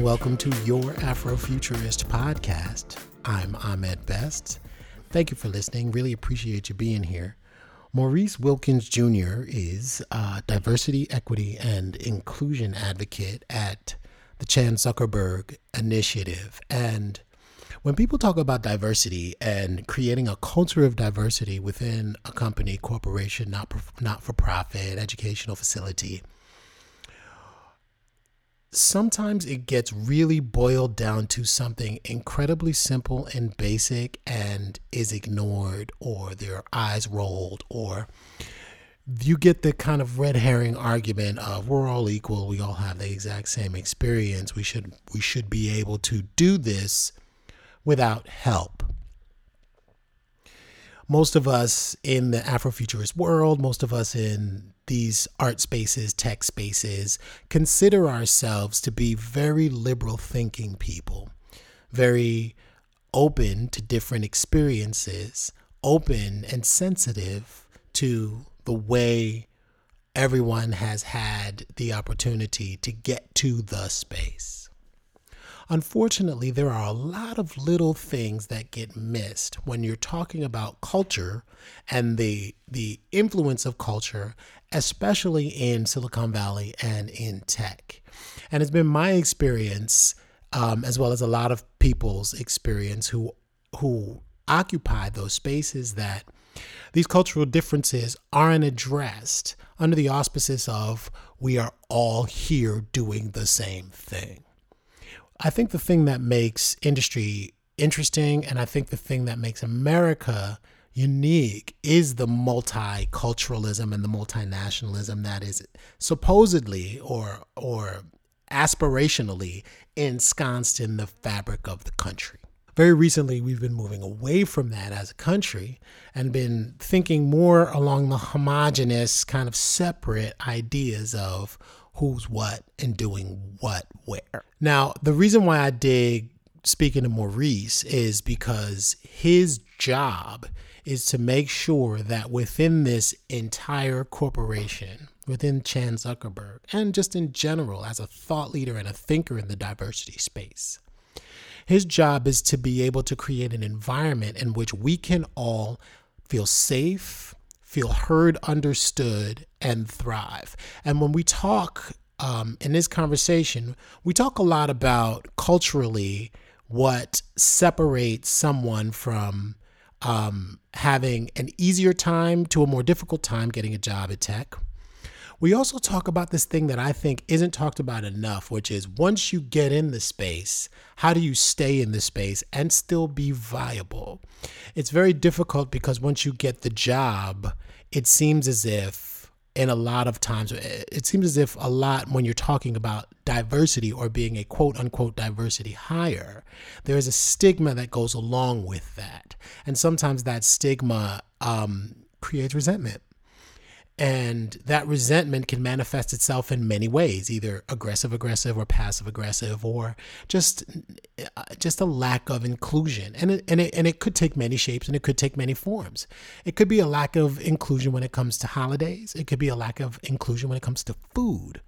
And welcome to your Afrofuturist podcast. I'm Ahmed Best. Thank you for listening. Really appreciate you being here. Maurice Wilkins Jr. is a diversity, equity, and inclusion advocate at the Chan Zuckerberg Initiative. And when people talk about diversity and creating a culture of diversity within a company, corporation, not, not for profit, educational facility, sometimes it gets really boiled down to something incredibly simple and basic and is ignored or their eyes rolled or you get the kind of red herring argument of we're all equal. We all have the exact same experience. We should we should be able to do this without help. Most of us in the afrofuturist world most of us in these art spaces, tech spaces, consider ourselves to be very liberal thinking people, very open to different experiences, open and sensitive to the way everyone has had the opportunity to get to the space. Unfortunately, there are a lot of little things that get missed when you're talking about culture and the the influence of culture, especially in Silicon Valley and in tech. And it's been my experience, um, as well as a lot of people's experience who who occupy those spaces that these cultural differences aren't addressed under the auspices of we are all here doing the same thing. I think the thing that makes industry interesting and I think the thing that makes America unique is the multiculturalism and the multinationalism that is supposedly or or aspirationally ensconced in the fabric of the country. Very recently, we've been moving away from that as a country and been thinking more along the homogenous, kind of separate ideas of who's what and doing what where. Now, the reason why I dig speaking to Maurice is because his job is to make sure that within this entire corporation, within Chan Zuckerberg, and just in general as a thought leader and a thinker in the diversity space, his job is to be able to create an environment in which we can all feel safe, feel heard, understood, and thrive. And when we talk um, in this conversation, we talk a lot about culturally what separates someone from um, having an easier time to a more difficult time getting a job at tech. We also talk about this thing that I think isn't talked about enough, which is once you get in the space, how do you stay in the space and still be viable? It's very difficult because once you get the job, it seems as if and a lot of times it seems as if a lot when you're talking about diversity or being a quote unquote diversity hire there is a stigma that goes along with that and sometimes that stigma um, creates resentment and that resentment can manifest itself in many ways, either aggressive aggressive or passive aggressive or just uh, just a lack of inclusion. And it, and it, and it could take many shapes and it could take many forms. It could be a lack of inclusion when it comes to holidays. It could be a lack of inclusion when it comes to food.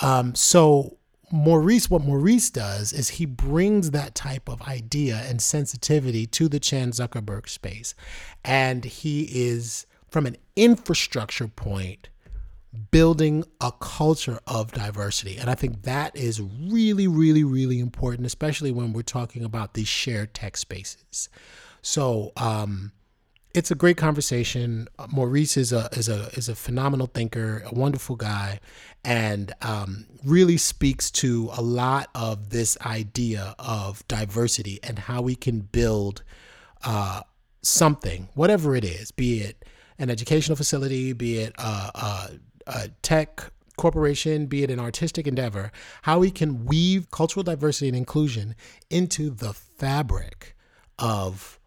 Um, so Maurice, what Maurice does is he brings that type of idea and sensitivity to the Chan Zuckerberg space. And he is from an infrastructure point, building a culture of diversity. And I think that is really, really, really important, especially when we're talking about these shared tech spaces. So, um, it's a great conversation. Maurice is a is a is a phenomenal thinker, a wonderful guy, and um, really speaks to a lot of this idea of diversity and how we can build uh, something, whatever it is, be it an educational facility, be it a, tech corporation, be it an artistic endeavor, how we can weave cultural diversity and inclusion into the fabric of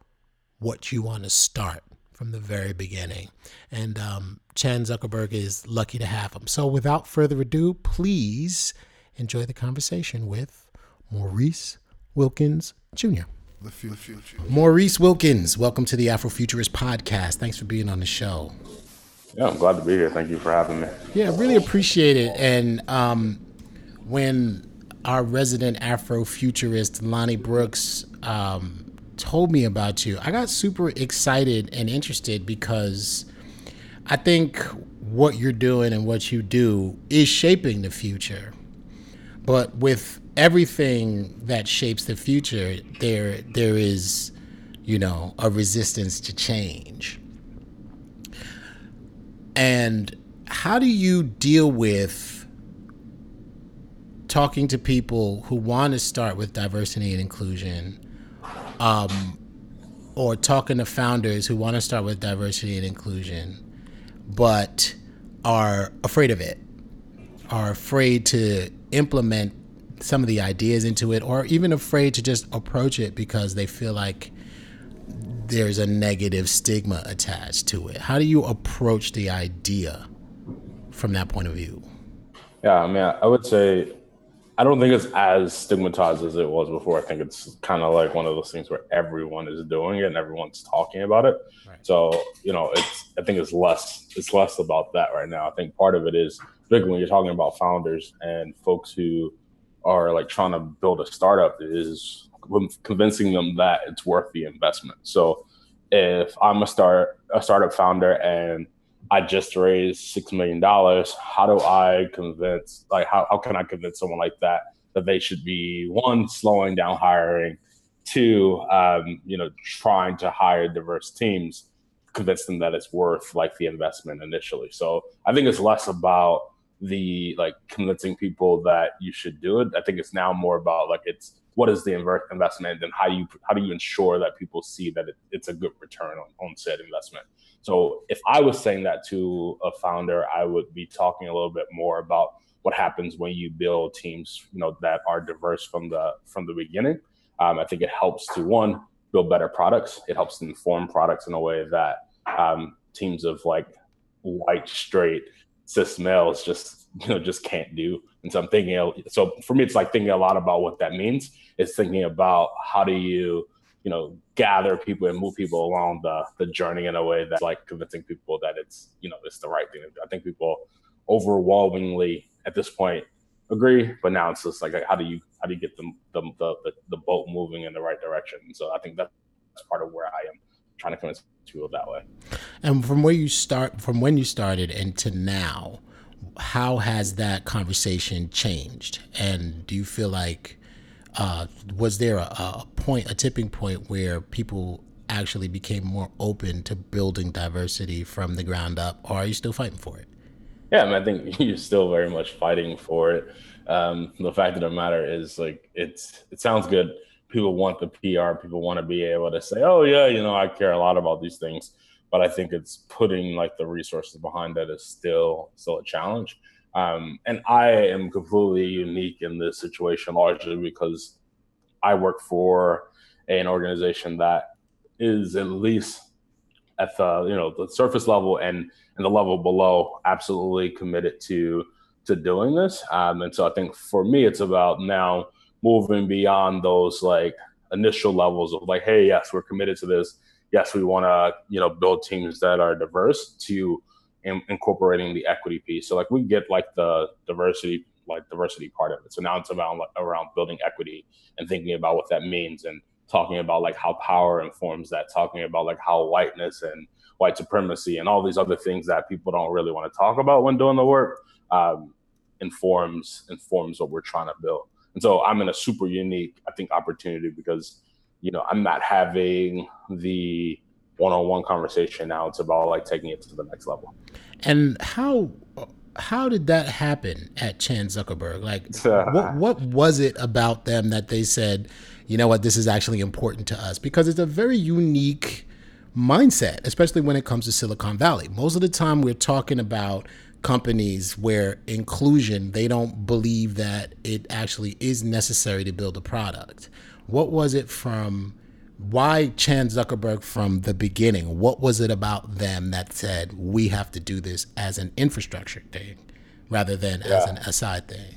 what you want to start from the very beginning. And um, Chan Zuckerberg is lucky to have him. So without further ado, please enjoy the conversation with Maurice Wilkins Jr the future. Maurice Wilkins, welcome to the Afrofuturist podcast. Thanks for being on the show. Yeah, I'm glad to be here. Thank you for having me. Yeah, really appreciate it. And um, when our resident Afrofuturist, Lonny Brooks, um, told me about you, I got super excited and interested because I think what you're doing and what you do is shaping the future. But with everything that shapes the future, there there is, you know, a resistance to change. And how do you deal with talking to people who want to start with diversity and inclusion, um, or talking to founders who want to start with diversity and inclusion, but are afraid of it, are afraid to implement some of the ideas into it, or even afraid to just approach it because they feel like there's a negative stigma attached to it. How do you approach the idea from that point of view? Yeah, I mean, I would say I don't think it's as stigmatized as it was before. I think it's kind of like one of those things where everyone is doing it and everyone's talking about it. Right. So, you know, it's I think it's less it's less about that right now. I think part of it is particularly when you're talking about founders and folks who are like trying to build a startup is convincing them that it's worth the investment. So if I'm a start a startup founder and I just raised six million dollars, how do I convince like how, how can I convince someone like that that they should be one slowing down hiring, two um, you know trying to hire diverse teams, convince them that it's worth like the investment initially. So I think it's less about the like convincing people that you should do it. I think it's now more about like it's what is the investment and how do you how do you ensure that people see that it, it's a good return on, on said investment. So if I was saying that to a founder, I would be talking a little bit more about what happens when you build teams, you know, that are diverse from the from the beginning. Um, I think it helps to one build better products. It helps inform products in a way that um, teams of like white straight cis males just you know just can't do. And so i'm thinking so for me it's like thinking a lot about what that means. It's thinking about how do you you know gather people and move people along the the journey in a way that's like convincing people that it's you know it's the right thing to do. i think people overwhelmingly at this point agree but now it's just like how do you how do you get the the, the, the boat moving in the right direction? And so i think that's part of where i am trying to convince people that way. And from where you start, from when you started and to now, how has that conversation changed? And do you feel like uh, was there a, a point, a tipping point where people actually became more open to building diversity from the ground up, or are you still fighting for it? Yeah, I, mean, I think you're still very much fighting for it. Um, the fact of the matter is, like, it's it sounds good people want the PR. People want to be able to say, "Oh yeah, you know, I care a lot about these things." But I think it's putting like the resources behind that is still still a challenge. Um, and I am completely unique in this situation, largely because I work for an organization that is at least at the you know the surface level and and the level below absolutely committed to to doing this. Um, and so I think for me, it's about now moving beyond those like initial levels of like, hey, yes, we're committed to this. Yes, we want to you know build teams that are diverse to in, incorporating the equity piece. So like we get like the diversity like diversity part of it. So now it's about around building equity and thinking about what that means and talking about like how power informs that, talking about like how whiteness and white supremacy and all these other things that people don't really want to talk about when doing the work um, informs informs what we're trying to build. And so I'm in a super unique, I think, opportunity because, you know, I'm not having the one-on-one conversation now. It's about like taking it to the next level. And how how did that happen at Chan Zuckerberg? Like, what what was it about them that they said, you know what, this is actually important to us? Because it's a very unique mindset, especially when it comes to Silicon Valley. Most of the time, we're talking about companies where inclusion they don't believe that it actually is necessary to build a product what was it from why chan zuckerberg from the beginning what was it about them that said we have to do this as an infrastructure thing rather than yeah. as an aside thing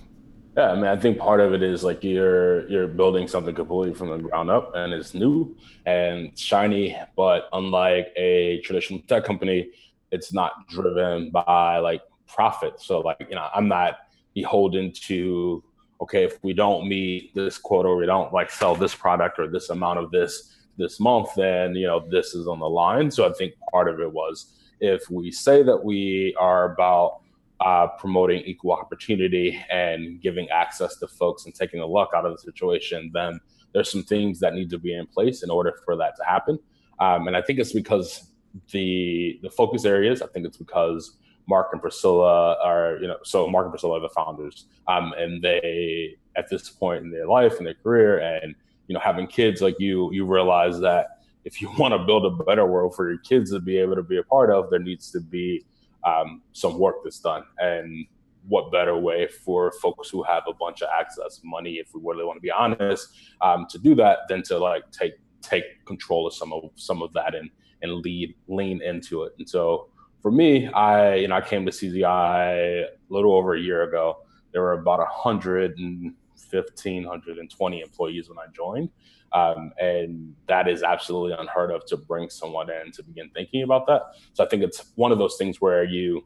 yeah, I mean, I think part of it is like you're you're building something completely from the ground up, and it's new and shiny. But unlike a traditional tech company, it's not driven by like profit. So like, you know, I'm not beholden to okay, if we don't meet this quota or we don't like sell this product or this amount of this this month, then you know this is on the line. So I think part of it was if we say that we are about uh, promoting equal opportunity and giving access to folks and taking the luck out of the situation, then there's some things that need to be in place in order for that to happen. Um, and I think it's because the the focus areas. I think it's because Mark and Priscilla are, you know, so Mark and Priscilla are the founders, um, and they at this point in their life and their career, and you know, having kids like you, you realize that if you want to build a better world for your kids to be able to be a part of, there needs to be um, some work that's done. And what better way for folks who have a bunch of access money, if we really want to be honest, um, to do that than to like take take control of some of some of that and and lead lean into it. And so for me, I you know I came to CZI a little over a year ago. There were about 115, 120 employees when I joined. Um, and that is absolutely unheard of to bring someone in to begin thinking about that. So I think it's one of those things where you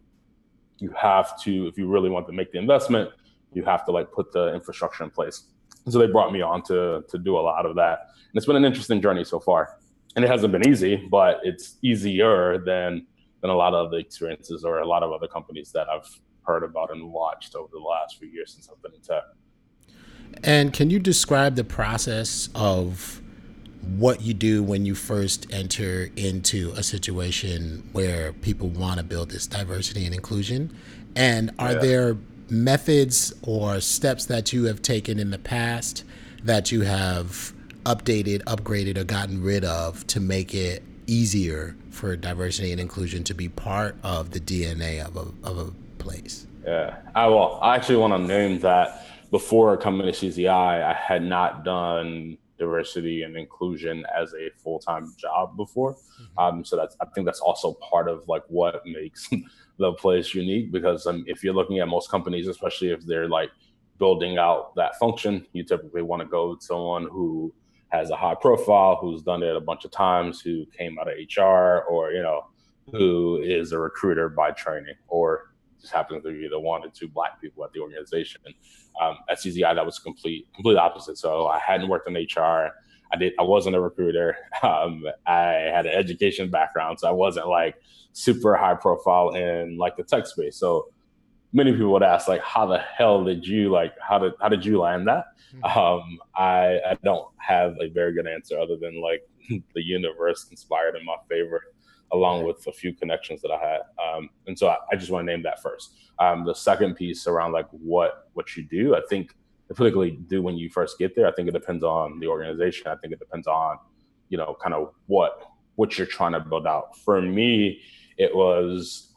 you have to, if you really want to make the investment, you have to like put the infrastructure in place. And so they brought me on to to do a lot of that, and it's been an interesting journey so far. And it hasn't been easy, but it's easier than than a lot of the experiences or a lot of other companies that I've heard about and watched over the last few years since I've been in tech. And can you describe the process of what you do when you first enter into a situation where people want to build this diversity and inclusion? And are yeah. there methods or steps that you have taken in the past that you have updated, upgraded, or gotten rid of to make it easier for diversity and inclusion to be part of the DNA of a, of a place? Yeah, I will. I actually want to name that before coming to CZI, I had not done diversity and inclusion as a full-time job before. Mm-hmm. Um, so that's I think that's also part of like what makes the place unique because um, if you're looking at most companies, especially if they're like building out that function, you typically want to go with someone who has a high profile, who's done it a bunch of times, who came out of HR, or you know, who is a recruiter by training, or just happens to be the one or two black people at the organization. Um, at CZI, that was complete complete opposite. So I hadn't worked in HR. I did. I wasn't a recruiter. Um, I had an education background, so I wasn't like super high profile in like the tech space. So many people would ask, like, how the hell did you like? How did how did you land that? Mm-hmm. Um, I I don't have a very good answer other than like the universe conspired in my favor along with a few connections that I had. Um, and so I, I, just want to name that first. Um, the second piece around like what what you do, I think particularly do when you first get there. I think it depends on the organization. I think it depends on you know kind of what what you're trying to build out. For me, it was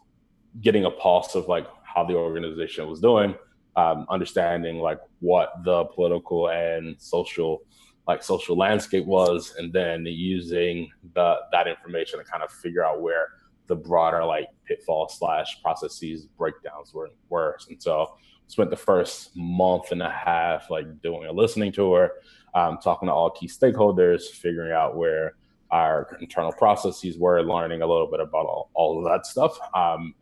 getting a pulse of like how the organization was doing, um, understanding like what the political and social like social landscape was, and then using the that information to kind of figure out where the broader like pitfall slash processes breakdowns were were. And so spent the first month and a half like doing a listening tour, um, talking to all key stakeholders, figuring out where our internal processes were, learning a little bit about all, all of that stuff. Um,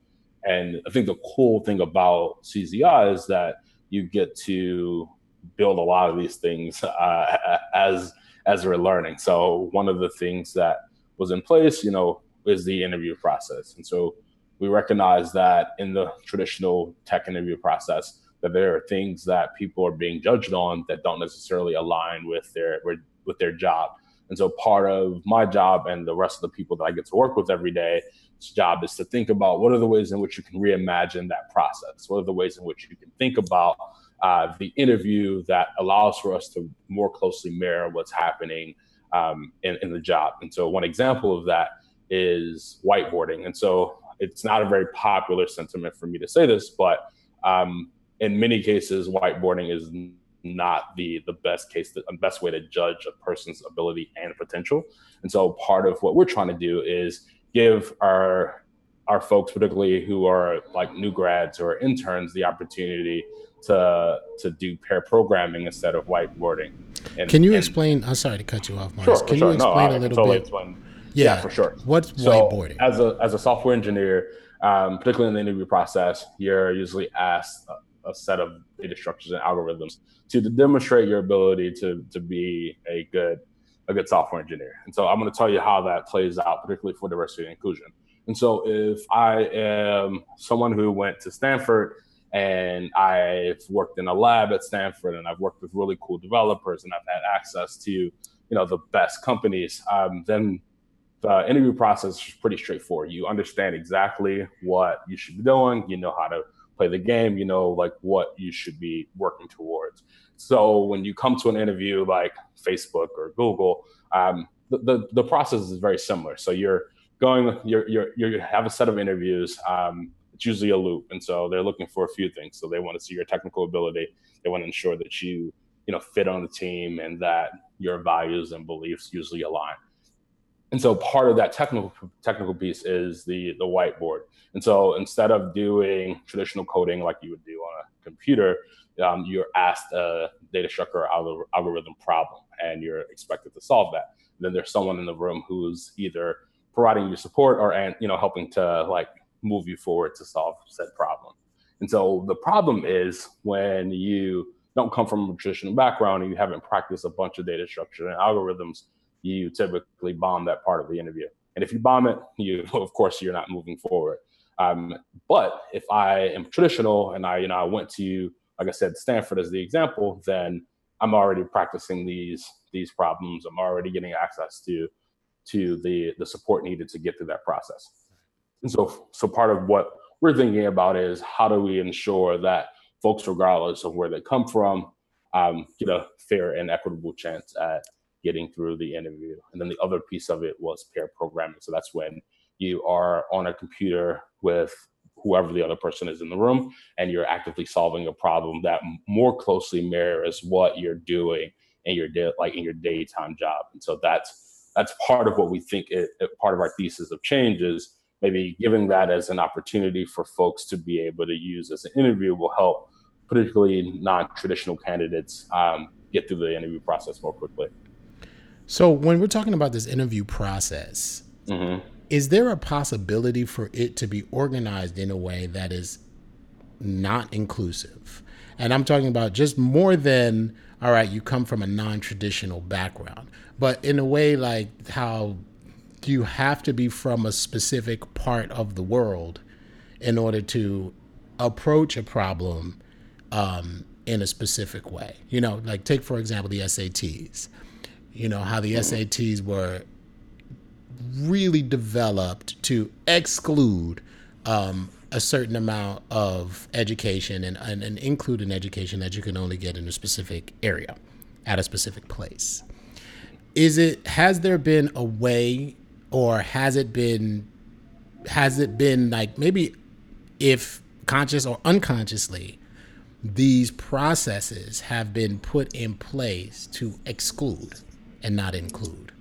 and I think the cool thing about CZI is that you get to build a lot of these things uh, as as we're learning. So one of the things that was in place, you know, is the interview process, and so we recognize that in the traditional tech interview process, that there are things that people are being judged on that don't necessarily align with their with their job. And so part of my job and the rest of the people that I get to work with every day job is to think about what are the ways in which you can reimagine that process? What are the ways in which you can think about uh, the interview that allows for us to more closely mirror what's happening um, in, in the job. And so, one example of that is whiteboarding. And so, it's not a very popular sentiment for me to say this, but um, in many cases, whiteboarding is not the the best case, the best way to judge a person's ability and potential. And so, part of what we're trying to do is give our our folks, particularly who are like new grads or interns, the opportunity to to do pair programming instead of whiteboarding. And, Can you and, explain? I'm sorry to cut you off, Maurice. Sure, Can sure. you explain no, a little totally bit? Explain. Yeah, yeah, for sure. What's so whiteboarding? As a as a software engineer, um, particularly in the interview process, you're usually asked a set of data structures and algorithms to, to demonstrate your ability to to be a good a good software engineer. And so I'm going to tell you how that plays out, particularly for diversity and inclusion. And so if I am someone who went to Stanford and I've worked in a lab at Stanford and I've worked with really cool developers and I've had access to you know the best companies, um, then the interview process is pretty straightforward. You understand exactly what you should be doing. You know how to play the game. You know like what you should be working towards. So when you come to an interview like Facebook or Google, um, the, the, the process is very similar. So you're going, you're, you're, you have a set of interviews. Um, it's usually a loop, and so they're looking for a few things. So they want to see your technical ability. They want to ensure that you you know fit on the team and that your values and beliefs usually align. And so part of that technical technical piece is the the whiteboard. And so instead of doing traditional coding like you would do on a computer, um, you're asked a data structure or algorithm problem, and you're expected to solve that. And then there's someone in the room who's either providing you support or and you know helping to like move you forward to solve said problem. And so the problem is when you don't come from a traditional background and you haven't practiced a bunch of data structure and algorithms, you typically bomb that part of the interview. And if you bomb it, you of course you're not moving forward. Um, but if I am traditional and I, you know, I went to, like I said, Stanford as the example, then I'm already practicing these these problems. I'm already getting access to to the the support needed to get through that process. And so, so part of what we're thinking about is how do we ensure that folks, regardless of where they come from, um, get a fair and equitable chance at getting through the interview. And then the other piece of it was pair programming. So that's when you are on a computer with whoever the other person is in the room and you're actively solving a problem that more closely mirrors what you're doing in your day like in your daytime job and so that's that's part of what we think it, it, part of our thesis of change is maybe giving that as an opportunity for folks to be able to use as an interview will help particularly non-traditional candidates um, get through the interview process more quickly so when we're talking about this interview process, mm-hmm. Is there a possibility for it to be organized in a way that is not inclusive? And I'm talking about just more than all right, you come from a non-traditional background, but in a way like how you have to be from a specific part of the world in order to approach a problem um, in a specific way. You know, like take for example the SATs you know, how the SATs were really developed to exclude um, a certain amount of education and, and, and include an education that you can only get in a specific area at a specific place. Is it has there been a way or has it been has it been like maybe if conscious or unconsciously these processes have been put in place to exclude and not include?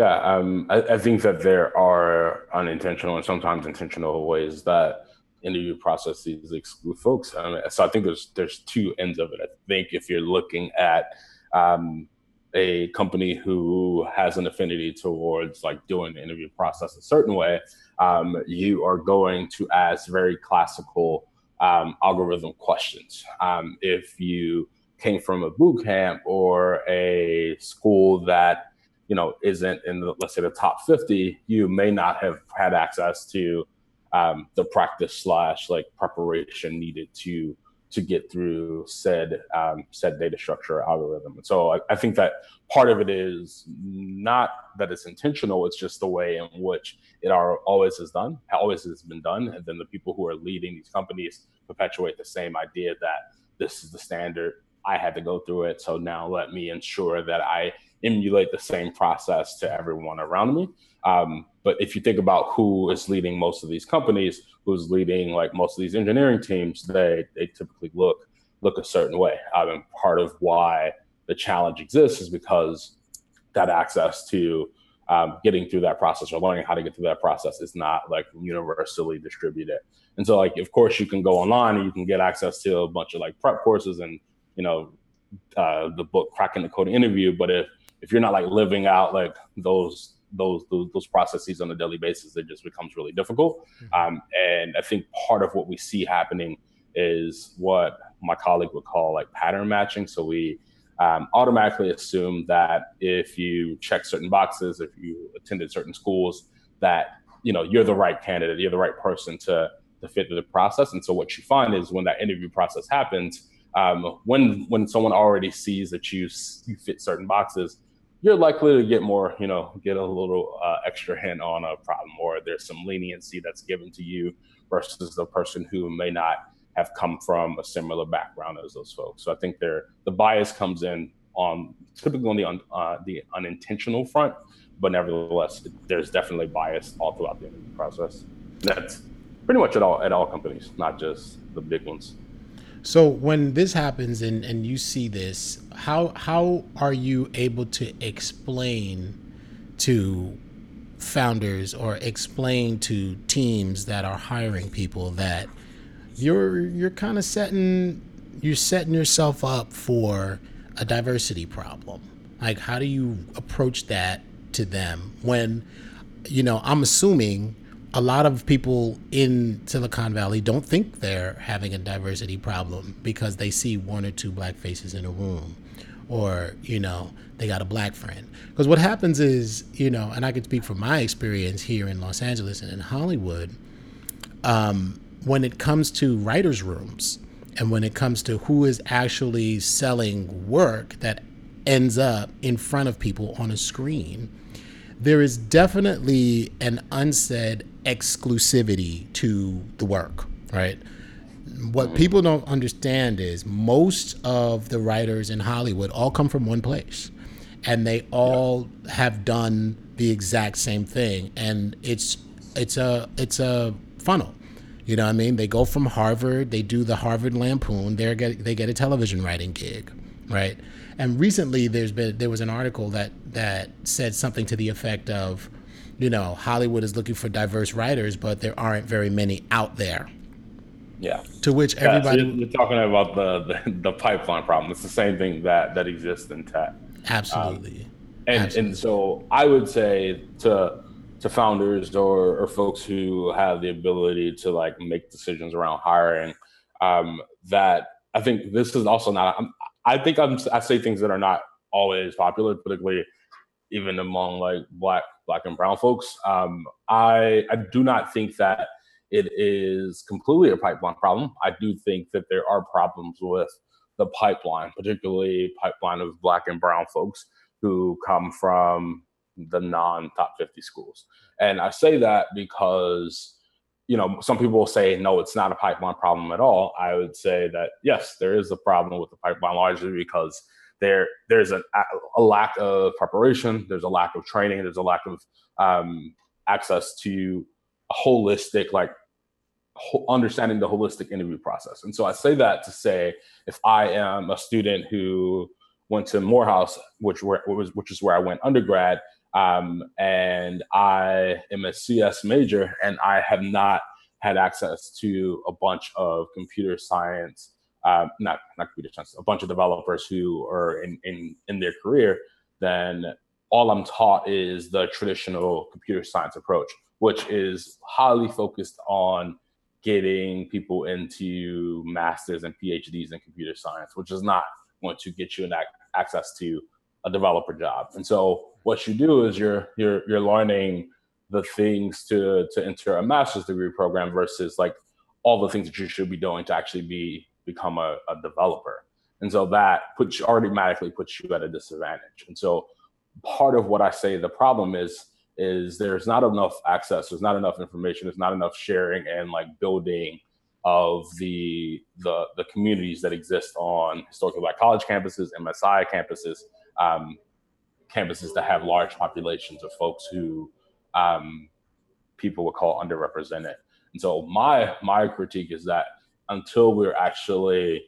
Yeah, um, I, I, think that there are unintentional and sometimes intentional ways that interview processes exclude folks. Um, so I think there's there's two ends of it. I think if you're looking at um, a company who has an affinity towards like doing the interview process a certain way, um, you are going to ask very classical um, algorithm questions. Um, if you came from a boot camp or a school that you know isn't in the let's say the top 50 you may not have had access to um, the practice slash like preparation needed to to get through said um, said data structure algorithm and so I, I, think that part of it is not that it's intentional it's just the way in which it are always is done always has been done and then the people who are leading these companies perpetuate the same idea that this is the standard I had to go through it. So now let me ensure that I emulate the same process to everyone around me. Um, but if you think about who is leading most of these companies, who's leading like most of these engineering teams, they they typically look look a certain way. Um, and part of why the challenge exists is because that access to um, getting through that process or learning how to get through that process is not like universally distributed. And so, like, of course, you can go online and you can get access to a bunch of like prep courses and you know, uh, the book cracking the code interview. But if if you're not like living out like those those those, those processes on a daily basis, it just becomes really difficult. Mm-hmm. Um, and I think part of what we see happening is what my colleague would call like pattern matching. So we um, automatically assume that if you check certain boxes, if you attended certain schools, that you know you're the right candidate, you're the right person to to fit the process. And so what you find is when that interview process happens, um, when when someone already sees that you you fit certain boxes, you're likely to get more, you know, get a little uh, extra hint on a problem, or there's some leniency that's given to you versus the person who may not have come from a similar background as those folks. So I think there the bias comes in on typically on the un, uh, the unintentional front, but nevertheless, there's definitely bias all throughout the interview process. That's pretty much at all at all companies, not just the big ones. So when this happens and, and you see this, how how are you able to explain to founders or explain to teams that are hiring people that you're you're kind of setting you're setting yourself up for a diversity problem. Like how do you approach that to them when you know, I'm assuming a lot of people in Silicon Valley don't think they're having a diversity problem because they see one or two black faces in a room or, you know, they got a black friend. Because what happens is, you know, and I can speak from my experience here in Los Angeles and in Hollywood, um, when it comes to writers' rooms and when it comes to who is actually selling work that ends up in front of people on a screen, there is definitely an unsaid exclusivity to the work, right? What mm-hmm. people don't understand is most of the writers in Hollywood all come from one place and they all yeah. have done the exact same thing and it's it's a it's a funnel. You know what I mean? They go from Harvard, they do the Harvard Lampoon, they get they get a television writing gig, right? And recently, there's been there was an article that that said something to the effect of, you know, Hollywood is looking for diverse writers, but there aren't very many out there. Yeah. To which everybody yeah, so you're talking about the, the, the pipeline problem. It's the same thing that that exists in tech. Absolutely. Um, and Absolutely. and so I would say to to founders or, or folks who have the ability to like make decisions around hiring um, that I think this is also not. I'm, I think I'm I say things that are not always popular, particularly even among like black black and brown folks. Um, I I do not think that it is completely a pipeline problem. I do think that there are problems with the pipeline, particularly pipeline of black and brown folks who come from the non top 50 schools. And I say that because you know, some people will say, no, it's not a pipeline problem at all. I would say that, yes, there is a problem with the pipeline largely because there there's a, a lack of preparation, there's a lack of training, there's a lack of um, access to a holistic, like ho- understanding the holistic interview process. And so I say that to say, if I am a student who went to Morehouse, which was which is where I went undergrad, um, and I am a CS major, and I have not had access to a bunch of computer science, uh, not not computer science, a bunch of developers who are in in in their career. Then all I'm taught is the traditional computer science approach, which is highly focused on getting people into masters and PhDs in computer science, which is not going to get you an access to a developer job. And so what you do is you're you're you're learning the things to to enter a master's degree program versus like all the things that you should be doing to actually be become a, a developer. And so that puts you automatically puts you at a disadvantage. And so part of what I say the problem is is there's not enough access, there's not enough information, there's not enough sharing and like building of the the the communities that exist on historically black college campuses, MSI campuses, um, campuses that have large populations of folks who um, people would call underrepresented. And so my my critique is that until we're actually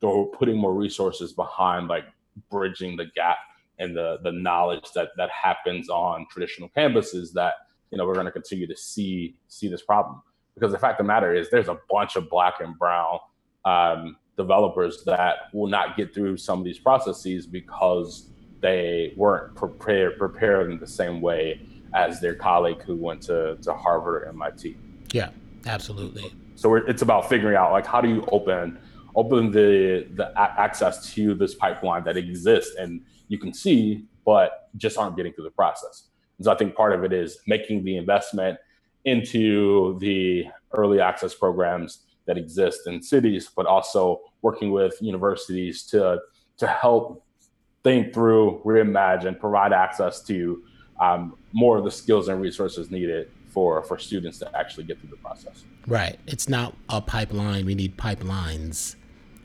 putting more resources behind like bridging the gap and the the knowledge that that happens on traditional campuses, that you know we're going to continue to see see this problem. Because the fact of the matter is, there's a bunch of black and brown um, developers that will not get through some of these processes because they weren't prepared prepared in the same way as their colleague who went to, to Harvard or MIT. Yeah, absolutely. So it's about figuring out like how do you open open the the access to this pipeline that exists and you can see, but just aren't getting through the process. And so I think part of it is making the investment into the early access programs that exist in cities, but also working with universities to to help think through, reimagine, provide access to um, more of the skills and resources needed for for students to actually get through the process. Right. It's not a pipeline. We need pipelines.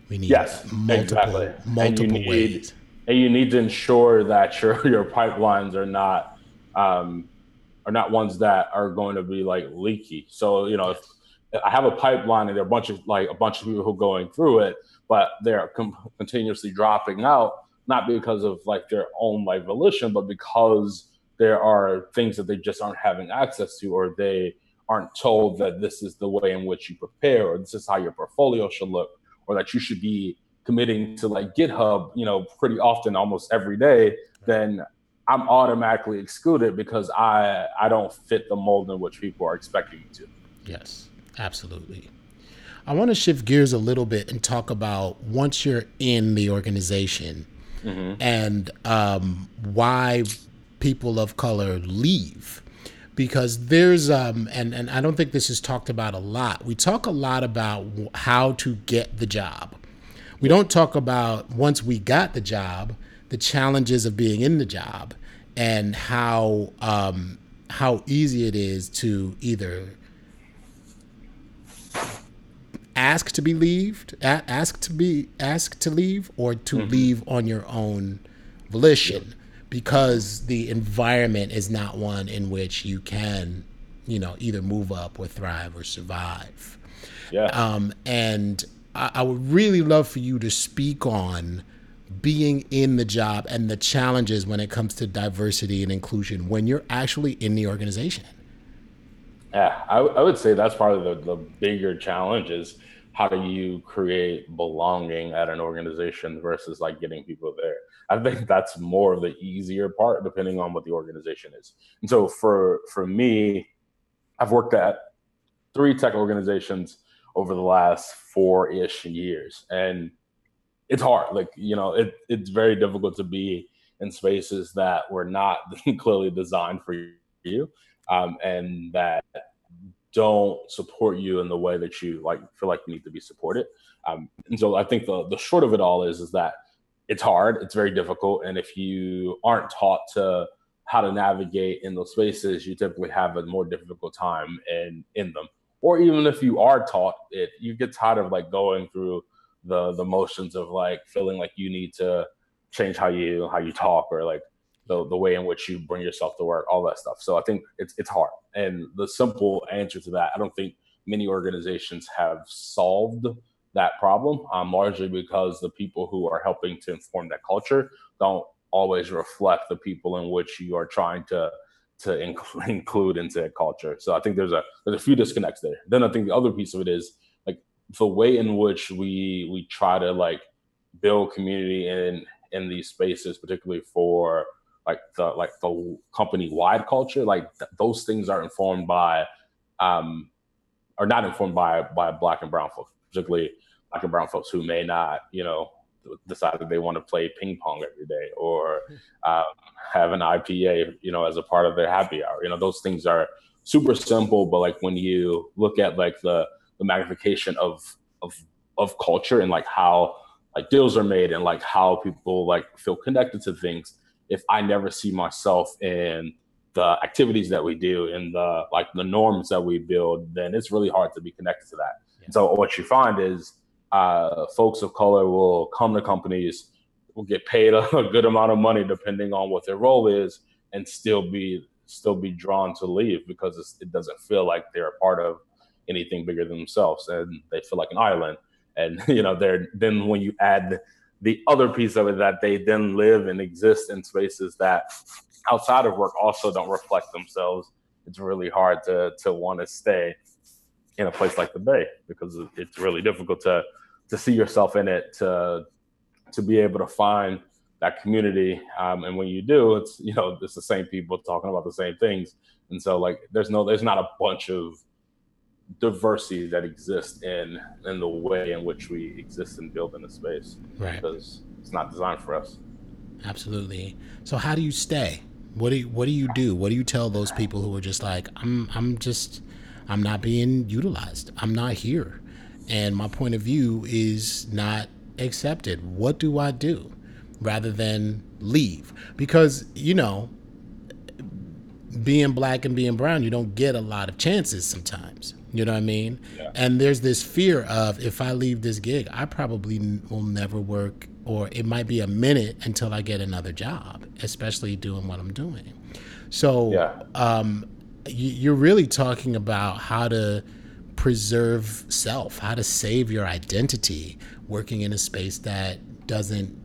We need yes, multiple exactly. multiple and need, ways. And you need to ensure that your your pipelines are not um, are not ones that are going to be like leaky. So you know, if I have a pipeline and there are a bunch of like a bunch of people who are going through it, but they're com- continuously dropping out, not because of like their own like volition, but because there are things that they just aren't having access to, or they aren't told that this is the way in which you prepare, or this is how your portfolio should look, or that you should be committing to like GitHub, you know, pretty often, almost every day, then I'm automatically excluded because I I don't fit the mold in which people are expecting me to. Yes, absolutely. I want to shift gears a little bit and talk about once you're in the organization mm-hmm. and um, why people of color leave. Because there's um and and I don't think this is talked about a lot. We talk a lot about how to get the job. We don't talk about once we got the job, the challenges of being in the job and how um, how easy it is to either ask to be leaved, ask to be asked to leave, or to mm-hmm. leave on your own volition, because the environment is not one in which you can, you know, either move up or thrive or survive. Yeah. Um, and I, I would really love for you to speak on being in the job and the challenges when it comes to diversity and inclusion when you're actually in the organization? Yeah, I, I would say that's part of the, the bigger challenge is how do you create belonging at an organization versus like getting people there? I think that's more of the easier part, depending on what the organization is. And so for for me, I've worked at three tech organizations over the last four ish years, and it's hard. Like you know, it it's very difficult to be in spaces that were not clearly designed for you, um, and that don't support you in the way that you like feel like you need to be supported. Um, and so I think the the short of it all is is that it's hard, it's very difficult, and if you aren't taught to how to navigate in those spaces, you typically have a more difficult time in in them. Or even if you are taught it, you get tired of like going through the the motions of like feeling like you need to change how you how you talk or like the the way in which you bring yourself to work, all that stuff. So I think it's it's hard. And the simple answer to that, I don't think many organizations have solved that problem, um, largely because the people who are helping to inform that culture don't always reflect the people in which you are trying to to include into that culture. So I think there's a there's a few disconnects there. Then I think the other piece of it is like the way in which we we try to like build community in in these spaces, particularly for like the like the company wide culture, like th- those things are informed by um are not informed by by black and brown folks, particularly black and brown folks who may not, you know, decide that they want to play ping pong every day or um, have an IPA, you know, as a part of their happy hour. You know, those things are super simple, but like when you look at like the the magnification of of of culture and like how like deals are made and like how people like feel connected to things if i never see myself in the activities that we do and the like the norms that we build then it's really hard to be connected to that yeah. so what you find is uh, folks of color will come to companies will get paid a, a good amount of money depending on what their role is and still be still be drawn to leave because it doesn't feel like they're a part of anything bigger than themselves and they feel like an island and you know they're then when you add the other piece of it that they then live and exist in spaces that outside of work also don't reflect themselves it's really hard to to want to stay in a place like the bay because it's really difficult to to see yourself in it to to be able to find that community um, and when you do it's you know it's the same people talking about the same things and so like there's no there's not a bunch of diversity that exists in in the way in which we exist and build in a space. Right. Because it's not designed for us. Absolutely. So how do you stay? What do you, what do you do? What do you tell those people who are just like I'm I'm just I'm not being utilized. I'm not here. And my point of view is not accepted. What do I do? Rather than leave. Because, you know, being black and being brown, you don't get a lot of chances sometimes. You know what I mean? Yeah. And there's this fear of if I leave this gig, I probably will never work, or it might be a minute until I get another job, especially doing what I'm doing. So, yeah. um, you're really talking about how to preserve self, how to save your identity working in a space that doesn't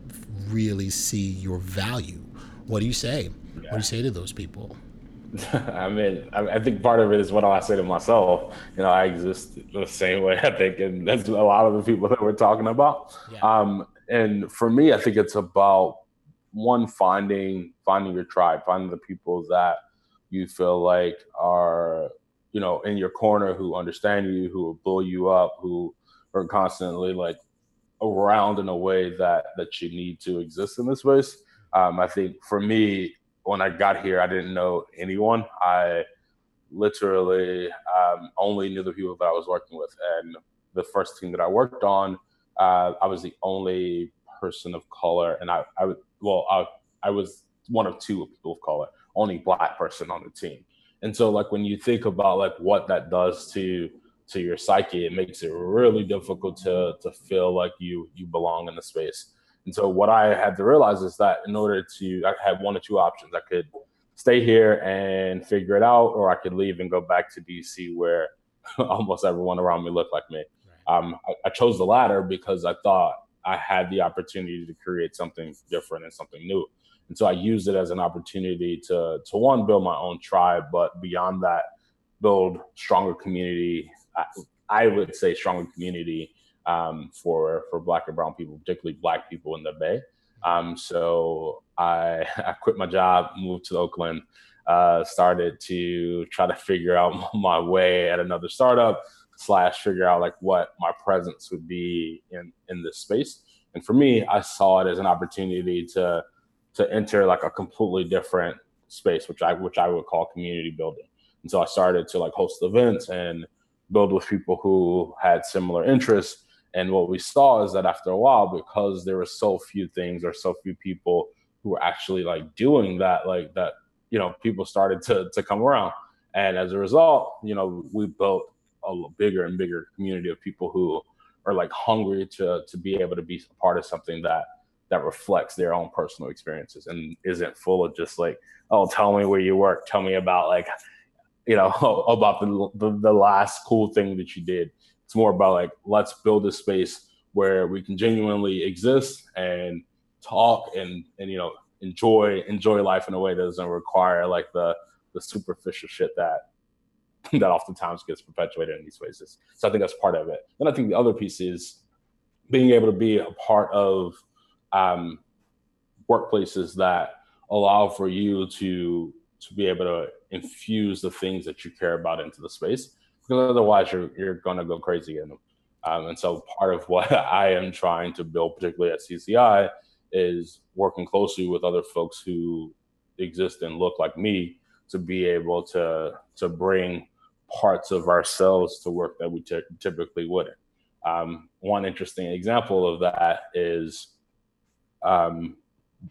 really see your value. What do you say? Yeah. What do you say to those people? I mean, I think part of it is what I say to myself. You know, I exist the same way I think, and that's a lot of the people that we're talking about. Yeah. Um, and for me, I think it's about one finding finding your tribe, finding the people that you feel like are you know in your corner, who understand you, who will bull you up, who are constantly like around in a way that that you need to exist in this space. Um, I think for me, when I got here, I didn't know anyone. I literally um, only knew the people that I was working with. And the first team that I worked on, uh, I was the only person of color, and I, I well, I, I was one of two people of color, only black person on the team. And so, like when you think about like what that does to to your psyche, it makes it really difficult to to feel like you you belong in the space. And so what I had to realize is that in order to, I had one or two options. I could stay here and figure it out, or I could leave and go back to DC where almost everyone around me looked like me. Right. Um, I, I chose the latter because I thought I had the opportunity to create something different and something new. And so I used it as an opportunity to, to one, build my own tribe, but beyond that, build stronger community. I, I would say stronger community um, for for Black and Brown people, particularly Black people in the Bay. Um, so I I quit my job, moved to Oakland, uh, started to try to figure out my way at another startup slash figure out like what my presence would be in in this space. And for me, I saw it as an opportunity to to enter like a completely different space, which I which I would call community building. And so I started to like host events and build with people who had similar interests and what we saw is that after a while, because there were so few things or so few people who were actually like doing that, like that, you know, people started to to come around. And as a result, you know, we built a bigger and bigger community of people who are like hungry to to be able to be a part of something that that reflects their own personal experiences and isn't full of just like, oh, tell me where you work, tell me about like, you know, about the the, the last cool thing that you did it's more about like let's build a space where we can genuinely exist and talk and and you know enjoy enjoy life in a way that doesn't require like the the superficial shit that that oftentimes gets perpetuated in these spaces. So I think that's part of it. Then I think the other piece is being able to be a part of um, workplaces that allow for you to to be able to infuse the things that you care about into the space because otherwise you're you're going to go crazy in them. Um, and so part of what I am trying to build, particularly at CZI, is working closely with other folks who exist and look like me to be able to to bring parts of ourselves to work that we t- typically wouldn't. Um, one interesting example of that is um,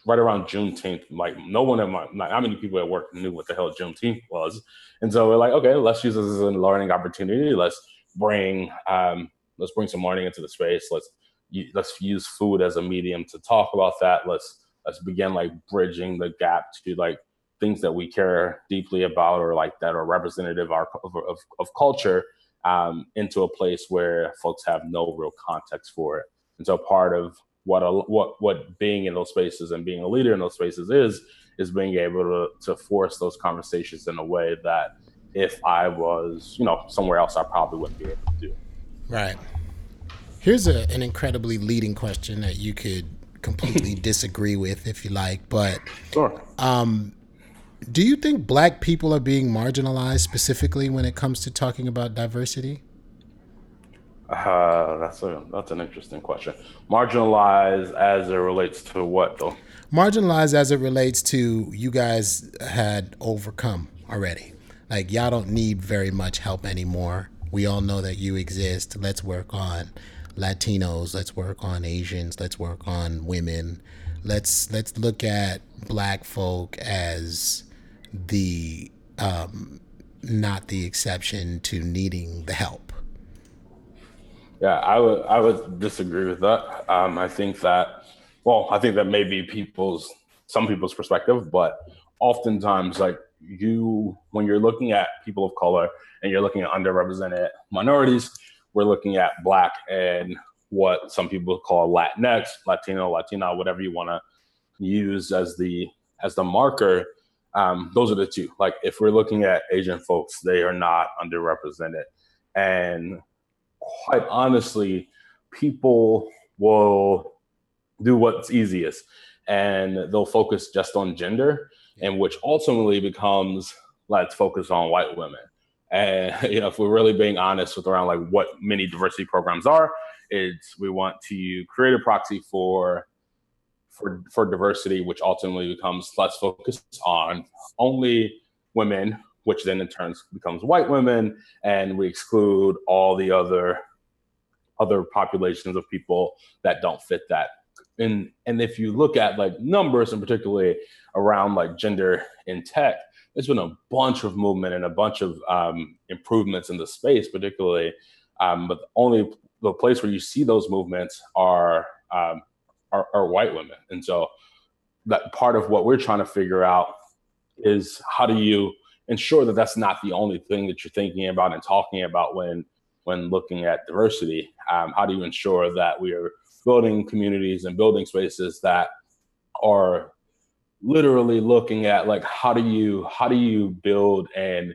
right around Juneteenth, like no one in my not many people at work knew what the hell Juneteenth was, and so we're like, okay, let's use this as a learning opportunity. Let's bring um, let's bring some learning into the space. Let's let's use food as a medium to talk about that. Let's let's begin like bridging the gap to like things that we care deeply about or like that are representative of, of, of culture um, into a place where folks have no real context for it. And so part of what a, what what being in those spaces and being a leader in those spaces is is being able to to force those conversations in a way that if I was you know somewhere else I probably wouldn't be able to do. Right. Here's a, an incredibly leading question that you could completely disagree with if you like, but sure. Um, Do you think black people are being marginalized specifically when it comes to talking about diversity? Uh, that's a that's an interesting question. Marginalized as it relates to what though? Marginalized as it relates to you guys had overcome already. Like y'all don't need very much help anymore. We all know that you exist. Let's work on Latinos. Let's work on Asians. Let's work on women. Let's let's look at black folk as the um, not the exception to needing the help. Yeah, I would I would disagree with that. Um, I think that well, I think that may be people's some people's perspective, but oftentimes like you when you're looking at people of color and you're looking at underrepresented minorities, we're looking at black and what some people call Latinx, Latino, Latina, whatever you want to use as the as the marker. Um, those are the two. Like if we're looking at Asian folks, they are not underrepresented, and quite honestly, people will do what's easiest, and they'll focus just on gender, and which ultimately becomes let's focus on white women. And you know, if we're really being honest with around like what many diversity programs are, it's we want to create a proxy for for for diversity, which ultimately becomes let's focus on only women, which then in turn becomes white women, and we exclude all the other other populations of people that don't fit that. And and if you look at like numbers and particularly around like gender in tech, there's been a bunch of movement and a bunch of um, improvements in the space, particularly. Um, but only the place where you see those movements are, um, are, are white women, and so that part of what we're trying to figure out is how do you ensure that that's not the only thing that you're thinking about and talking about when when looking at diversity. Um, how do you ensure that we are building communities and building spaces that are literally looking at like how do you how do you build and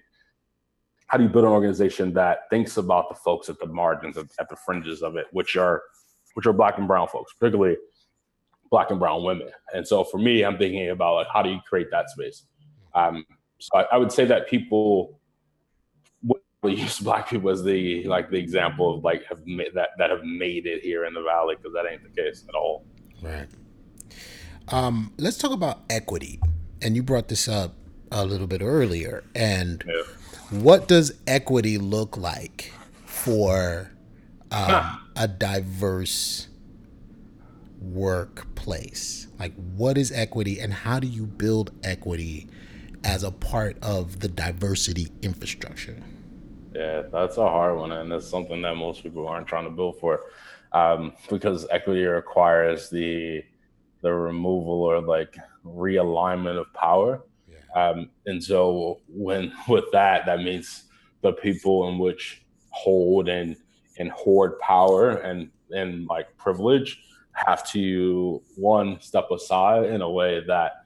how do you build an organization that thinks about the folks at the margins of, at the fringes of it which are which are black and brown folks particularly black and brown women and so for me i'm thinking about like how do you create that space um, so I, I, would say that people would use black people as the like the example of like have made that that have made it here in the valley because that ain't the case at all. Right. Um, let's talk about equity. And you brought this up a little bit earlier. And yeah. what does equity look like for um, a diverse workplace? Like, what is equity, and how do you build equity as a part of the diversity infrastructure? Yeah, that's a hard one, and it's something that most people aren't trying to build for, um, because equity requires the the removal or like realignment of power. Um, and so when with that, that means the people in which hold and and hoard power and and like privilege have to one step aside in a way that